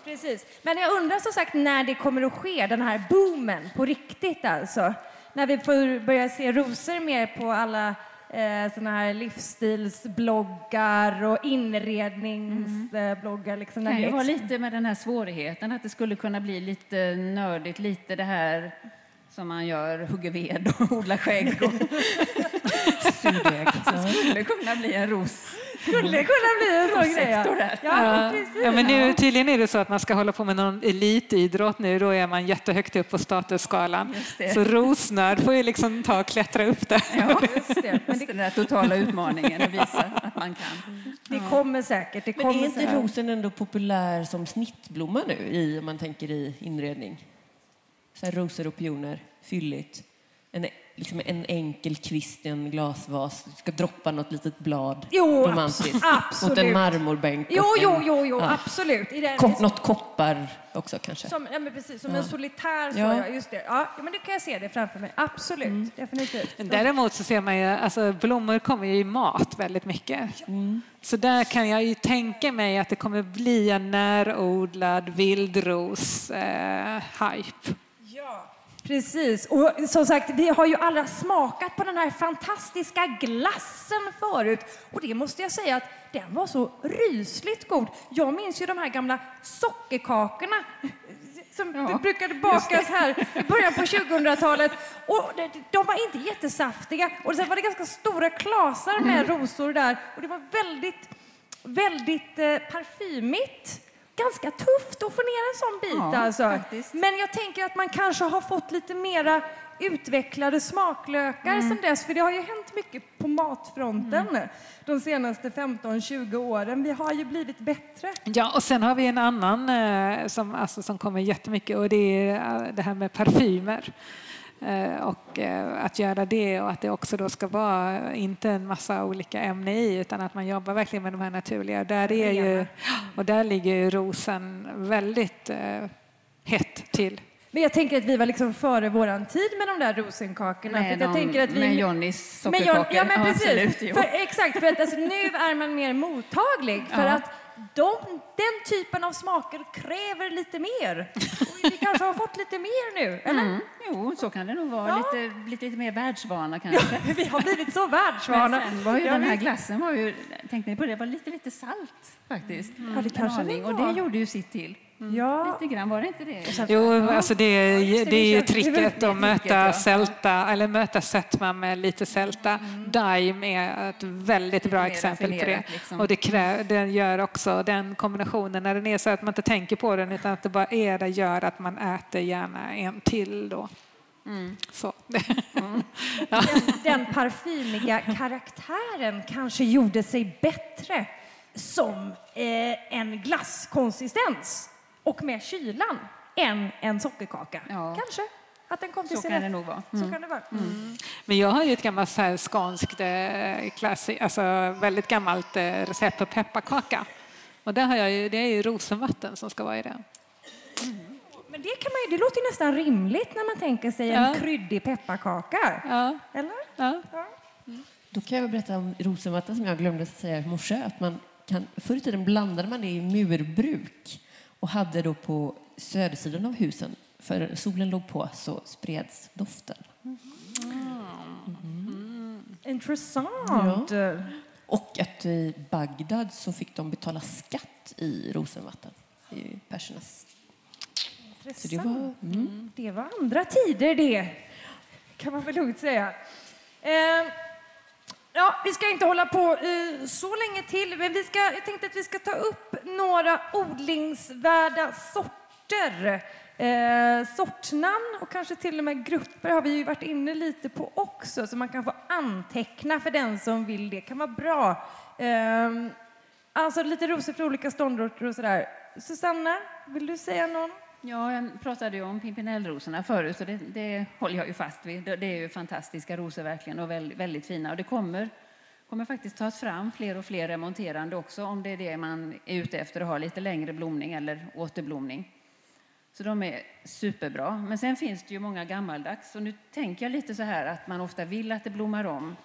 precis. Men jag undrar som sagt när det kommer att ske, den här boomen på riktigt alltså. När vi får börja se rosor mer på alla eh, såna här livsstilsbloggar och inredningsbloggar. Liksom, det ex- lite med den här svårigheten att det skulle kunna bli lite nördigt, lite det här som man gör, hugger ved och odlar skägg. Och det skulle kunna bli en ros Skulle kunna bli en sån grej. Ja, ja men nu, tydligen är det så att man ska hålla på med någon elitidrott nu, då är man jättehögt upp på statusskalan. Så rosnörd får ju liksom ta och klättra upp där. Ja, Just det. Men den det, där totala utmaningen och visa att man kan. det kommer säkert. Det Men kommer är inte säkert. rosen ändå populär som snittblomma nu, i, om man tänker i inredning? Så här rosor och pioner, fylligt. En, liksom en enkel kvist i en glasvas. Du ska droppa något litet blad. Jo, romantiskt. absolut. Mot en marmorbänk. Jo, och jo, en, jo, jo ja. absolut. I den, Ko- något koppar också kanske. som, ja, men precis, som en solitär. Så, Ja. ja. just det. Ja, ja, men det kan jag se det framför mig. Absolut, Mm. definitivt. Däremot så ser man ju, alltså blommor kommer ju i mat väldigt mycket. Så där kan jag ju tänka mig att det kommer bli en närodlad vildros eh, hype. Precis. Och som sagt, vi har ju alla smakat på den här fantastiska glassen förut. Och det måste jag säga att den var så rysligt god. Jag minns ju de här gamla sockerkakorna som Ja, brukade bakas här i början på 2000-talet. Och de, de var inte jättesaftiga. Och sen var det ganska stora klasar med rosor där. Och det var väldigt, väldigt eh, parfymigt. Ganska tufft att få ner en sån bit Ja, alltså. faktiskt. Men jag tänker att man kanske har fått lite mera utvecklade smaklökar Mm. sen dess, för det har ju hänt mycket på matfronten Mm. de senaste 15-20 åren. Vi har ju blivit bättre. Ja, och sen har vi en annan eh, som, alltså, som kommer jättemycket och det är eh, det här med parfymer. Eh, och eh, att göra det och att det också då ska vara inte en massa olika ämnen i utan att man jobbar verkligen med de här naturliga. Där är ju, och där ligger ju rosen väldigt eh, hett till. Men jag tänker att vi var liksom före våran tid med de där rosenkakorna. Med, för jag tänker att vi, med Johnnys med John- sockerkakor. Ja, men precis. absolut, för, exakt, för att alltså, nu är man mer mottaglig. För Ja. att de, den typen av smaker kräver lite mer. Och vi kanske har fått lite mer nu, eller? Mm. Jo, så kan det nog vara. Ja. Lite, blivit lite mer världsvana kanske. Vi har blivit så Men världsvana. sen var ju Ja, den här glassen var ju, tänkte ni på det, var lite lite salt faktiskt. Ja, det kanske det. Och det gjorde ju sitt till. Ja. Lite grann, var det inte det? Jo, alltså det, just det, det är ju det tricket det är att möta sälta, eller möta sötma med lite sälta. Daim är ett väldigt bra exempel på det. liksom. Och det krä, den gör också den kombinationen när den är så att man inte tänker på den utan att det bara är det gör att man äter gärna en till då. Så. ja. Den, den parfymiga karaktären kanske gjorde sig bättre som eh, en glasskonsistens och med kylan än en sockerkaka. Ja. Kanske. Att den kom till Så sin kan det rätt. nog vara. Så kan det vara. Men jag har ju ett gammalt så här skånskt eh, klassi, alltså väldigt gammalt eh, recept på pepparkaka. Och där har jag ju, det är ju rosenvatten som ska vara i den. Men det, kan man ju, det låter ju nästan rimligt när man tänker sig en Ja. kryddig pepparkaka. Ja, Eller? ja. Då kan jag berätta om rosenvatten som jag glömde säga i morse. Att man kan, förr i tiden blandade man det i murbruk och hade då på södersidan av husen, för solen låg på, så spreds doften. Intressant. Och att i Bagdad så fick de betala skatt i rosenvatten. Ju persernas. Så det var... Mm. Det var andra tider det, kan man väl lugnt säga. Eh, ja, vi ska inte hålla på eh, så länge till, men vi ska, jag tänkte att vi ska ta upp några odlingsvärda sorter. Eh, sortnamn och kanske till och med grupper har vi ju varit inne lite på också, så man kan få anteckna för den som vill det. kan vara bra. Eh, alltså lite rosor för olika ståndorter och sådär. Susanna, vill du säga någon? Ja, jag pratade ju om pimpinellrosorna förut och det, det håller jag ju fast vid. Det det är ju fantastiska rosor verkligen och väldigt, väldigt fina. Och det kommer, kommer faktiskt tas fram fler och fler remonterande också om det är det man är ute efter att ha lite längre blomning eller återblomning. Så de är superbra. Men sen finns det ju många gammaldags och nu tänker jag lite så här att man ofta vill att det blommar om.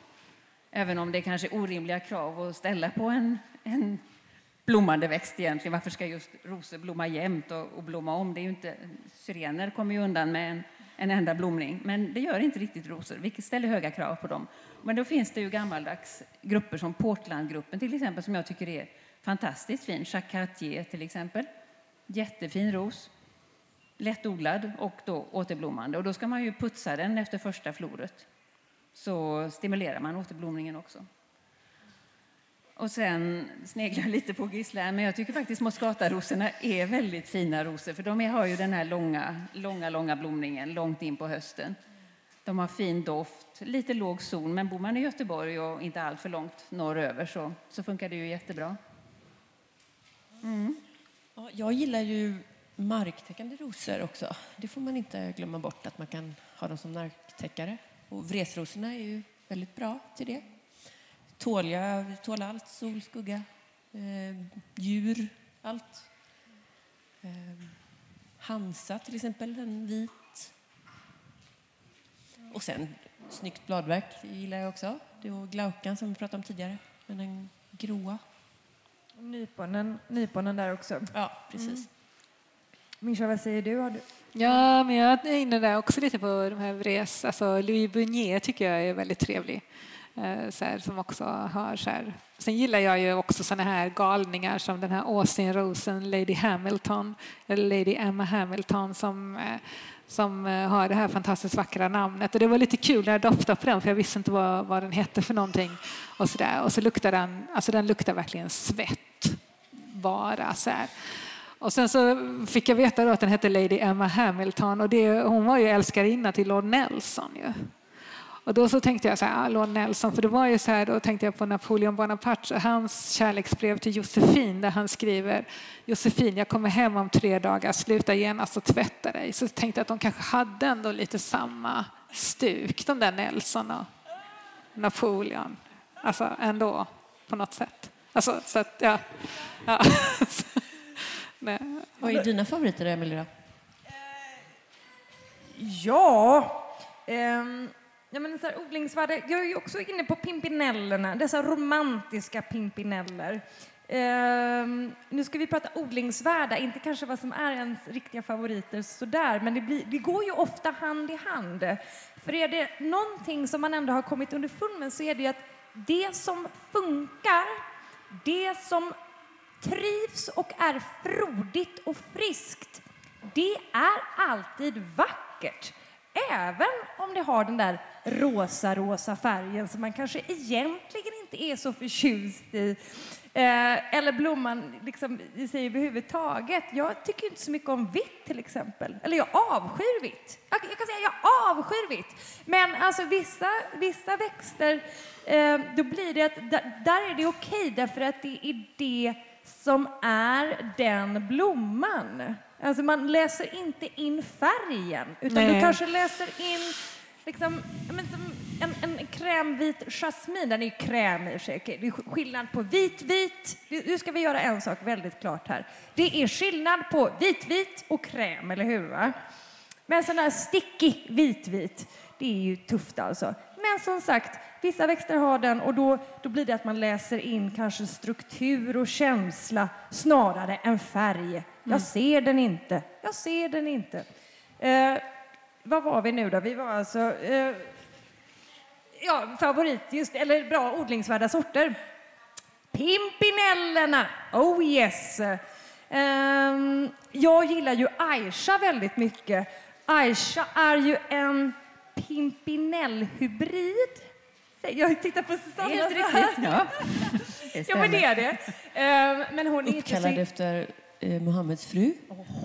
Även om det kanske är orimliga krav att ställa på en, en blommande växt egentligen. Varför ska just rosor blomma jämt och, och blomma om? Det är ju inte, syrener kommer ju undan med en, en enda blomning, men det gör inte riktigt rosor, vilket ställer höga krav på dem. Men då finns det ju gammaldags grupper som Portlandgruppen till exempel, som jag tycker är fantastiskt fin. Jacques Cartier till exempel. Jättefin ros. Lättodlad och då återblommande. Och då ska man ju putsa den efter första floret. Så stimulerar man återblomningen också. Och sen sneglar jag lite på gisslan, men jag tycker faktiskt moskatarosorna är väldigt fina rosor, för de har ju den här långa, långa, långa blomningen långt in på hösten. De har fin doft, lite låg zon, men bor man i Göteborg och inte allt för långt norröver så, så funkar det ju jättebra. Mm. jag gillar ju marktäckande rosor också. Det får man inte glömma bort att man kan ha dem som marktäckare. Och vresrosorna är ju väldigt bra till det. Tåliga, tål allt, sol, skugga, eh, djur, allt. Eh, Hansa till exempel, en vit. Och sen snyggt bladverk det gillar jag också. Det var glaukan som vi pratade om tidigare, men den gråa. Nyponen, nyponen där också. Ja, precis. Mischa, vad säger du? Har du? Ja, men jag är inne där också lite på de här vres. Alltså Louis Bunier tycker jag är väldigt trevlig. Eh, så här, som också har så här. Sen gillar jag ju också såna här galningar som den här Austin Rosen, Lady Hamilton, eller Lady Emma Hamilton som, eh, som eh, har det här fantastiskt vackra namnet. Och det var lite kul när jag doftade på den för jag visste inte vad, vad den hette för någonting. Och så, där. och så luktar den, alltså den luktar verkligen svett bara så här. Och sen så fick jag veta då att den hette Lady Emma Hamilton och det, hon var ju älskarinna till Lord Nelson. Ju. Och då så tänkte jag så här, ah, Lord Nelson, för det var ju så här, då tänkte jag på Napoleon Bonaparte, hans kärleksbrev till Josefin där han skriver Josefin, jag kommer hem om tre dagar, sluta genast och tvätta dig. Så tänkte jag att de kanske hade ändå lite samma stuk, de där Nelson och Napoleon. Alltså ändå, på något sätt. Alltså, så att, ja. ja. Nej. Vad är dina favoriter, Emelie? Ja, ehm, ja men så här, odlingsvärde. Jag är ju också inne på pimpinellerna, dessa romantiska pimpineller. Um, nu ska vi prata odlingsvärda, inte kanske vad som är ens riktiga favoriter sådär, men det, blir, det går ju ofta hand i hand. För är det någonting som man ändå har kommit underfund med så är det ju att det som funkar, det som trivs och är frodigt och friskt, det är alltid vackert. Även om det har den där rosa-rosa färgen som man kanske egentligen inte är så förtjust i. Eh, eller blomman liksom, i sig överhuvudtaget. Jag tycker inte så mycket om vitt till exempel. Eller jag avskyr vitt. Jag, jag kan säga jag avskyr vitt. Men alltså vissa, vissa växter, eh, då blir det att där, där är det okej därför att det är det som är den blomman. Alltså man läser inte in färgen, utan Nej. du kanske läser in liksom, en, en krämvit jasmin. Den är ju kräm i och för sig. Det är skillnad på vit-vit. Nu nu ska vi göra en sak väldigt klart här. Det är skillnad på vit-vit och kräm, eller hur? Va? Men sån här sticky vit-vit, det är ju tufft alltså. Men som sagt, vissa växter har den och då, då blir det att man läser in kanske struktur och känsla snarare än färg. Jag ser den inte. Jag ser den inte. Eh, vad var vi nu då? Vi var alltså... Eh, ja, favorit, just, eller bra odlingsvärda sorter. Pimpinellerna, oh yes. Ehm, jag gillar ju Aisha väldigt mycket. Aisha är ju en pimpinellhybrid. Jag tittar på Susanna. Helt riktigt. Ja, Ja, men det är det. Ehm, men hon är inte Uppkallad så... efter eh, Muhammeds fru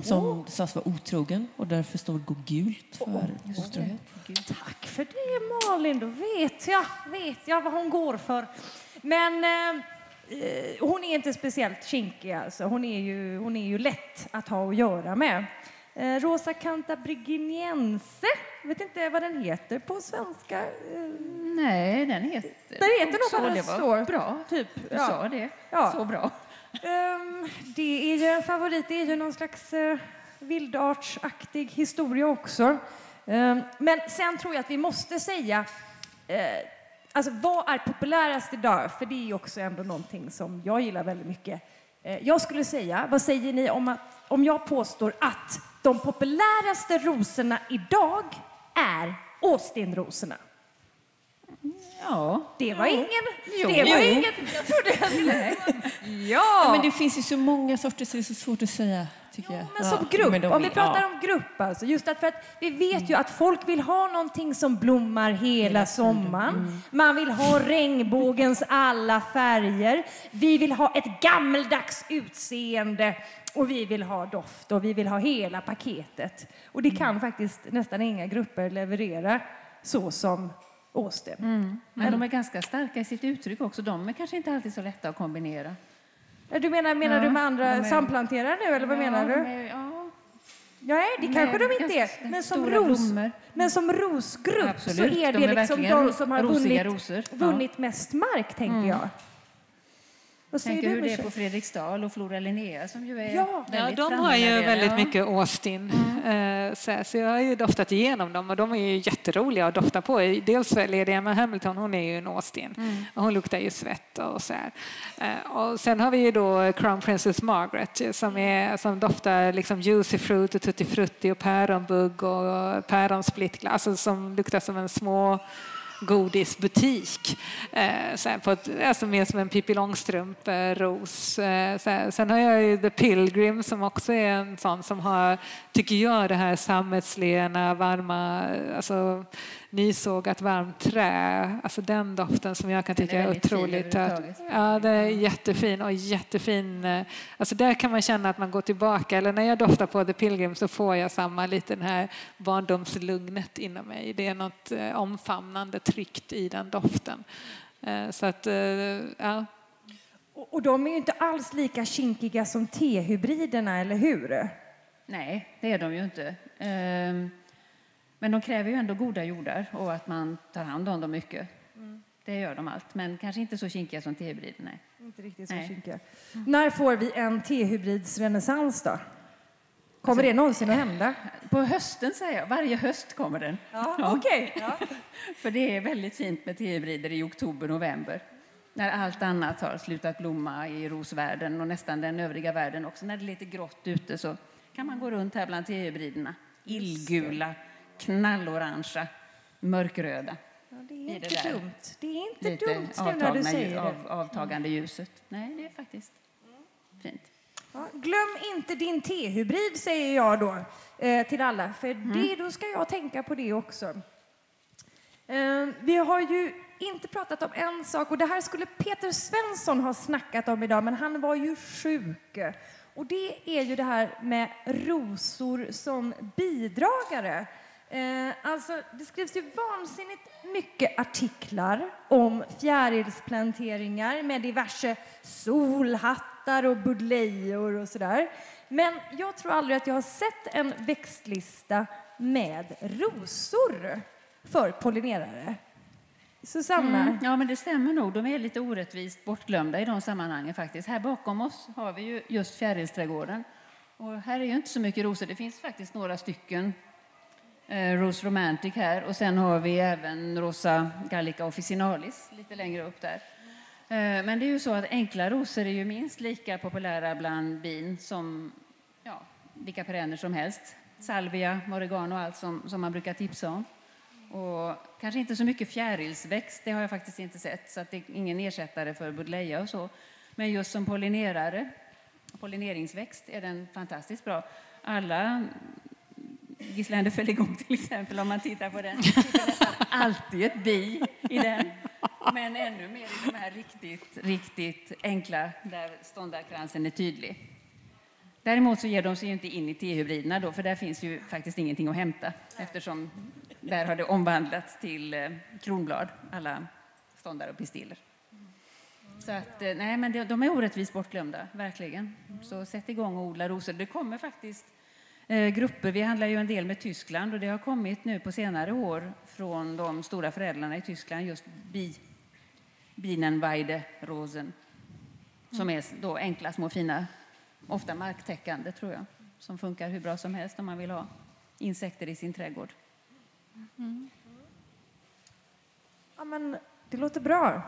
som sades vara otrogen och därför står gå gult för otrohet. Tack för det Malin, då vet jag, vet jag vad hon går för. Men eh, hon är inte speciellt kinkig alltså. Hon är ju, hon är ju lätt att ha att göra med. Eh, Rosa cantabriginiense, jag vet inte vad den heter på svenska. Eh, Nej, den heter... Den heter nog så, det var står. Bra. Typ. Du Ja. sa det. Ja. Så bra. Um, det är ju en favorit, det är ju någon slags uh, vildartsaktig historia också. Um, men sen tror jag att vi måste säga, uh, alltså vad är populärast idag? För det är ju också ändå någonting som jag gillar väldigt mycket. Eh, jag skulle säga, vad säger ni om, att, om jag påstår att de populäraste rosorna idag är Austinrosorna? Ja. Det var ingen... Jo. det var Jo. inget... Jag trodde jag skulle... Ja, Ja! men det finns ju så många sorter så det är så svårt att säga. tycker jag. Men Ja, som grupp, men de om vi pratar ja. om grupp alltså. Just att för att vi vet ju att folk vill ha någonting som blommar hela sommaren. Mm. Man vill ha regnbågens alla färger. Vi vill ha ett gammeldags utseende. Och vi vill ha doft och vi vill ha hela paketet. Och det Mm. kan faktiskt nästan inga grupper leverera så som Åsten. Men de är ganska starka i sitt uttryck också. De är kanske inte alltid så lätta att kombinera. Du menar, menar Ja, du med andra de är- samplanterare nu eller vad menar Ja, du? de är- Ja, Nej, det de kanske de inte är. Men som, ros, blommor. men som rosgrupp Absolut, så är de det är liksom de som har vunnit, vunnit mest mark, tänker jag. Vad säger Tänker du, hur det är på Fredriksdal och Flora Linnea som ju är Ja. Ja, de har ju väldigt Ja. mycket Austin. Eh, Så, så jag har ju doftat igenom dem och de är ju jätteroliga att dofta på. Dels Lady Emma Hamilton, hon är ju en Austin. Och hon luktar ju svett och så här. Eh, Och sen har vi ju då Crown Princess Margaret som, är, som doftar liksom juicy fruit och tutti frutti och päronbugg och päronsplittglass alltså som luktar som en små godisbutik. Eh, så på ett, alltså mer som en Pippi Långstrump-ros. Eh. Sen har jag ju The Pilgrim som också är en sån som har, tycker jag, det här sammetslena, varma, alltså nysågat varmt trä. Alltså den doften som jag kan är tycka är, fin otroligt... överhuvudtaget. Ja, det är jättefin och jättefin. eh, Alltså där kan man känna att man går tillbaka. Eller när jag doftar på The Pilgrim så får jag samma lite den här barndomslugnet inom mig. Det är något eh, omfamnande tryggt i den doften. Eh, Så att, ja. Och, och de är ju inte alls lika kinkiga som tehybriderna, eller hur? Nej, det är de ju inte. Ehm, Men de kräver ju ändå goda jordar och att man tar hand om dem mycket. Det gör de allt, men kanske inte så kinkiga som tehybrider. Nej. Inte riktigt så Nej. kinkiga. När får vi en tehybridsrenässans då? Kommer det någonsin att hända? På hösten säger jag, varje höst kommer den. Ja, okej. För det är väldigt fint med tehybrider i oktober, november. När allt annat har slutat blomma i rosvärlden och nästan den övriga världen också. När det är lite grått ute så kan man gå runt här bland tehybriderna. Illgula, knallorangea, mörkröda. Ja, det är det inte där. dumt. Det är inte Lite dumt nu när du säger lju- det. av, avtagande ljuset. Nej, det är faktiskt fint. Ja, glöm inte din tehybrid, säger jag då eh, till alla, för Mm. det, då ska jag tänka på det också. Eh, vi har ju inte pratat om en sak, och det här skulle Peter Svensson ha snackat om idag, men han var ju sjuk. Och det är ju det här med rosor som bidragare. Eh, alltså, det skrivs ju vansinnigt mycket artiklar om fjärilsplanteringar med diverse solhattar och buddlejor och sådär. Men jag tror aldrig att jag har sett en växtlista med rosor för pollinerare. Susanna? Mm, ja, men det stämmer nog. De är lite orättvist bortglömda i de sammanhangen faktiskt. Här bakom oss har vi ju just fjärilsträdgården. Och här är ju inte så mycket rosor. Det finns faktiskt några stycken Eh, Rose Romantic här. Och sen har vi även Rosa Gallica officinalis lite längre upp där. Eh, men det är ju så att enkla rosor är ju minst lika populära bland bin som ja, vilka perenner som helst. Salvia, oregano och allt som, som man brukar tipsa om. Och kanske inte så mycket fjärilsväxt, det har jag faktiskt inte sett, så att det är ingen ersättare för buddleja och så. Men just som pollinerare, pollineringsväxt, är den fantastiskt bra. Alla Gislander föll igång till exempel, om man tittar på den, det nästan alltid ett bi i den. Men ännu mer i de här riktigt, riktigt enkla, där ståndarkransen är tydlig. Däremot så ger de sig ju inte in i T-hybriderna då, för där finns ju faktiskt ingenting att hämta eftersom där har det omvandlats till eh, kronblad, alla ståndar och pistiller. Så att, eh, nej, men de, är orättvist bortglömda, verkligen. Så sätt igång och odla rosor. Det kommer faktiskt grupper, vi handlar ju en del med Tyskland och det har kommit nu på senare år från de stora förädlarna i Tyskland just bi, Bienenweide-rosen som är då enkla, små, fina, ofta marktäckande tror jag, som funkar hur bra som helst om man vill ha insekter i sin trädgård. Ja, men det låter bra.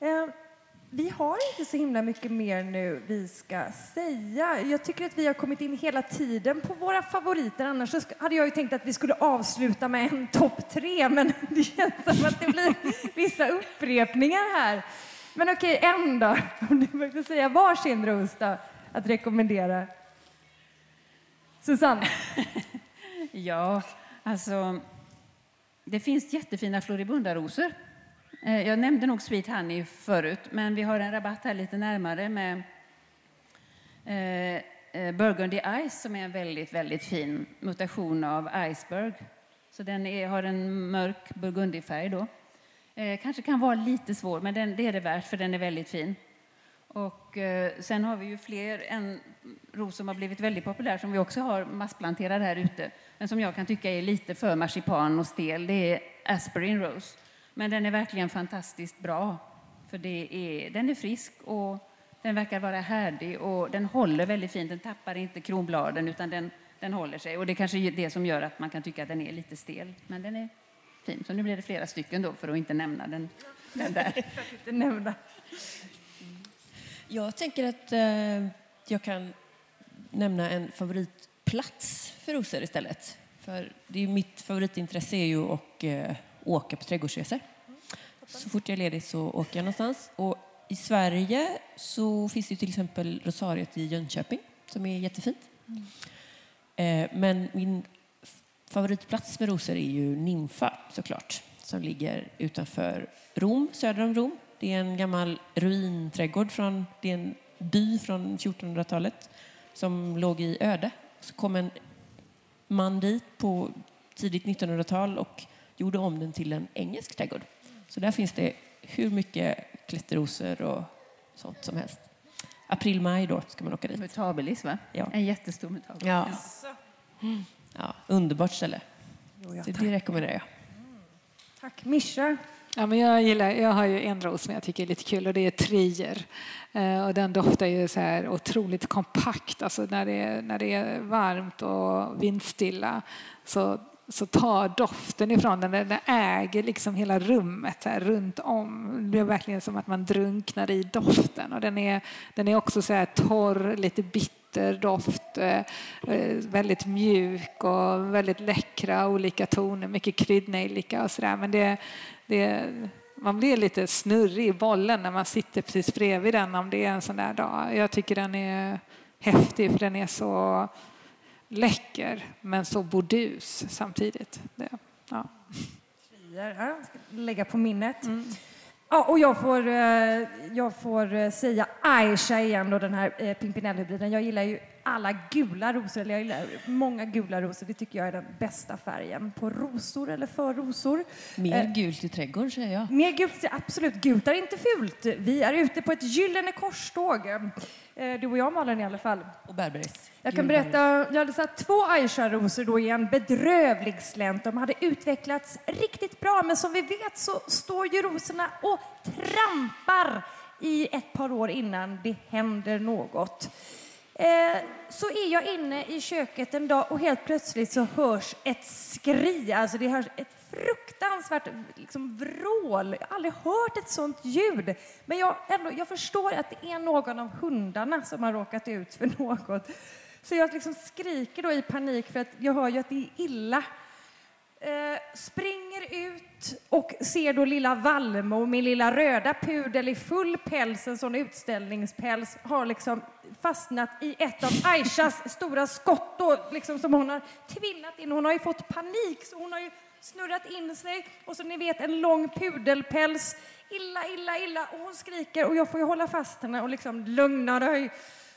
Eh, vi har inte så himla mycket mer nu vi ska säga. Jag tycker att vi har kommit in hela tiden på våra favoriter. Annars så hade jag ju tänkt att vi skulle avsluta med en topp tre, men det känns som att det blir vissa upprepningar här. Men okej, en då. Om du får säga varsin ros då, att rekommendera. Susanne? Ja, alltså... Det finns jättefina floribundarosor. Eh, jag nämnde nog Sweet Honey förut, men vi har en rabatt här lite närmare med eh, eh, Burgundy Ice som är en väldigt, väldigt fin mutation av Iceberg. Så den är, har en mörk burgundyfärg då. Eh, kanske kan vara lite svår, men den, det är det värt för den är väldigt fin. Och eh, sen har vi ju fler, en ros som har blivit väldigt populär som vi också har massplanterad här ute, men som jag kan tycka är lite för marsipan och stel. Det är Aspirin Rose. Men den är verkligen fantastiskt bra, för det är, den är frisk och den verkar vara härdig och den håller väldigt fint. Den tappar inte kronbladen utan den, den håller sig. Och det kanske är det som gör att man kan tycka att den är lite stel. Men den är fin. Så nu blir det flera stycken då för att inte nämna den, den där. Inte nämna. Jag tänker att eh, jag kan nämna en favoritplats för rosor istället. För det är mitt favoritintresse är ju att eh, åka på trädgårdsresor. Så fort jag är ledig så åker jag någonstans. Och I Sverige så finns det till exempel Rosariet i Jönköping som är jättefint. Eh, men min favoritplats med rosor är ju Nimfa såklart, som ligger utanför Rom, söder om Rom. Det är en gammal ruinträdgård från, det är en by från 1400-talet som låg i öde. Så kom en man dit på tidigt 1900-tal och gjorde om den till en engelsk trädgård. Så där finns det hur mycket klätterrosor och sånt som helst. April-maj då ska man åka dit. Mutabilis, va? Ja. En jättestor mutabilis. Ja. Ja, underbart ställe. ja, Så det rekommenderar jag. Tack. Mischa? Ja, men jag, gillar, jag har ju en ros som jag tycker är lite kul och det är trier. Eh, och den doftar ju så här otroligt kompakt. Alltså när det är, när det är varmt och vindstilla så, så tar doften ifrån den. Den äger liksom hela rummet här, runt om. Det blir verkligen som att man drunknar i doften. Och den är, den är också så här torr, lite bitter doft. Eh, eh, väldigt mjuk och väldigt läckra olika toner. Mycket kryddnejlika och sådär. Men det, det, man blir lite snurrig i bollen när man sitter precis bredvid den om det är en sån där dag. Jag tycker den är häftig för den är så läcker men så bordus samtidigt. Det, ja. Frier, ja, ska lägga på minnet. Ja, och jag får, eh, jag får eh, säga Aisha igen, då, den här eh, Pimpinell-hybriden. Jag gillar ju alla gula rosor, eller jag gillar många gula rosor. Det tycker jag är den bästa färgen på rosor eller för rosor. Mer gult i trädgården säger jag. Mer gult, absolut. Gult är inte fult. Vi är ute på ett gyllene korståg. Eh, Du och jag, Malin, i alla fall. Och Berberis. Jag kan berätta, jag hade satt två Aisha-rosor då i en bedrövlig slänt. De hade utvecklats riktigt bra, men som vi vet så står ju rosorna och trampar i ett par år innan det händer något. Eh, så är jag inne i köket en dag och helt plötsligt så hörs ett skri. Alltså det hörs ett fruktansvärt liksom, vrål. Jag har aldrig hört ett sånt ljud. Men jag, ändå, jag förstår att det är någon av hundarna som har råkat ut för något. Så jag liksom skriker då i panik för att jag hör ju att det är illa. Eh, springer ut och ser då lilla Valmo, min lilla röda pudel i full päls, en sån utställningspäls, har liksom fastnat i ett av Aishas stora skott då, liksom som hon har tvillat in. Hon har ju fått panik så hon har ju snurrat in sig och så ni vet en lång pudelpäls. Illa, illa, illa och hon skriker och jag får ju hålla fast henne och liksom lugna dig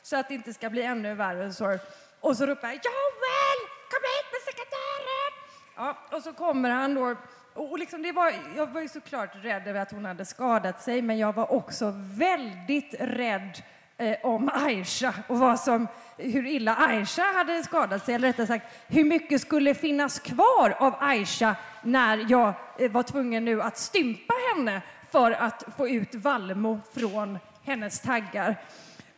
så att det inte ska bli ännu värre. Så. Och så ropar jag Joel, kom hit med sekatören! Ja, och så kommer han då. Och liksom det var, jag var ju såklart rädd över att hon hade skadat sig, men jag var också väldigt rädd eh, om Aisha och vad som, hur illa Aisha hade skadat sig. Eller rättare sagt, hur mycket skulle finnas kvar av Aisha när jag eh, var tvungen nu att stympa henne för att få ut Valmo från hennes taggar.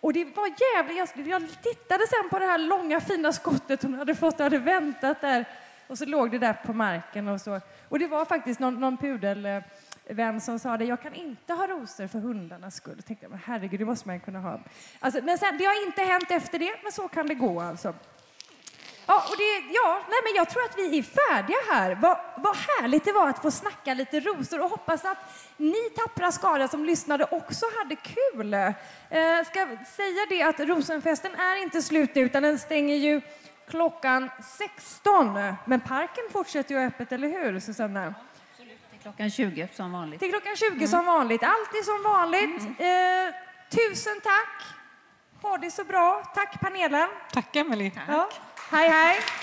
Och det var jävligt, jag, jag tittade sen på det här långa fina skottet hon hade fått och hade väntat där och så låg det där på marken och så. Och det var faktiskt någon, någon pudelvän som sa det, jag kan inte ha rosor för hundarnas skull. Jag tänkte, men herregud, det måste man kunna ha. Alltså, men sen, det har inte hänt efter det, men så kan det gå alltså. Ja, och det, ja, nej, men jag tror att vi är färdiga här. Vad, vad härligt det var att få snacka lite rosor och hoppas att ni tappra skara som lyssnade också hade kul. Eh, ska säga det att Rosenfesten är inte slut nu utan den stänger ju klockan 16. Men parken fortsätter ju öppet, eller hur Susanna? Till klockan 20 som vanligt. Till klockan 20 mm. som vanligt. Alltid som vanligt. Mm. Eh, tusen tack! Ha det så bra. Tack panelen. Tack Emelie. Tack. Ja. Hi, hi.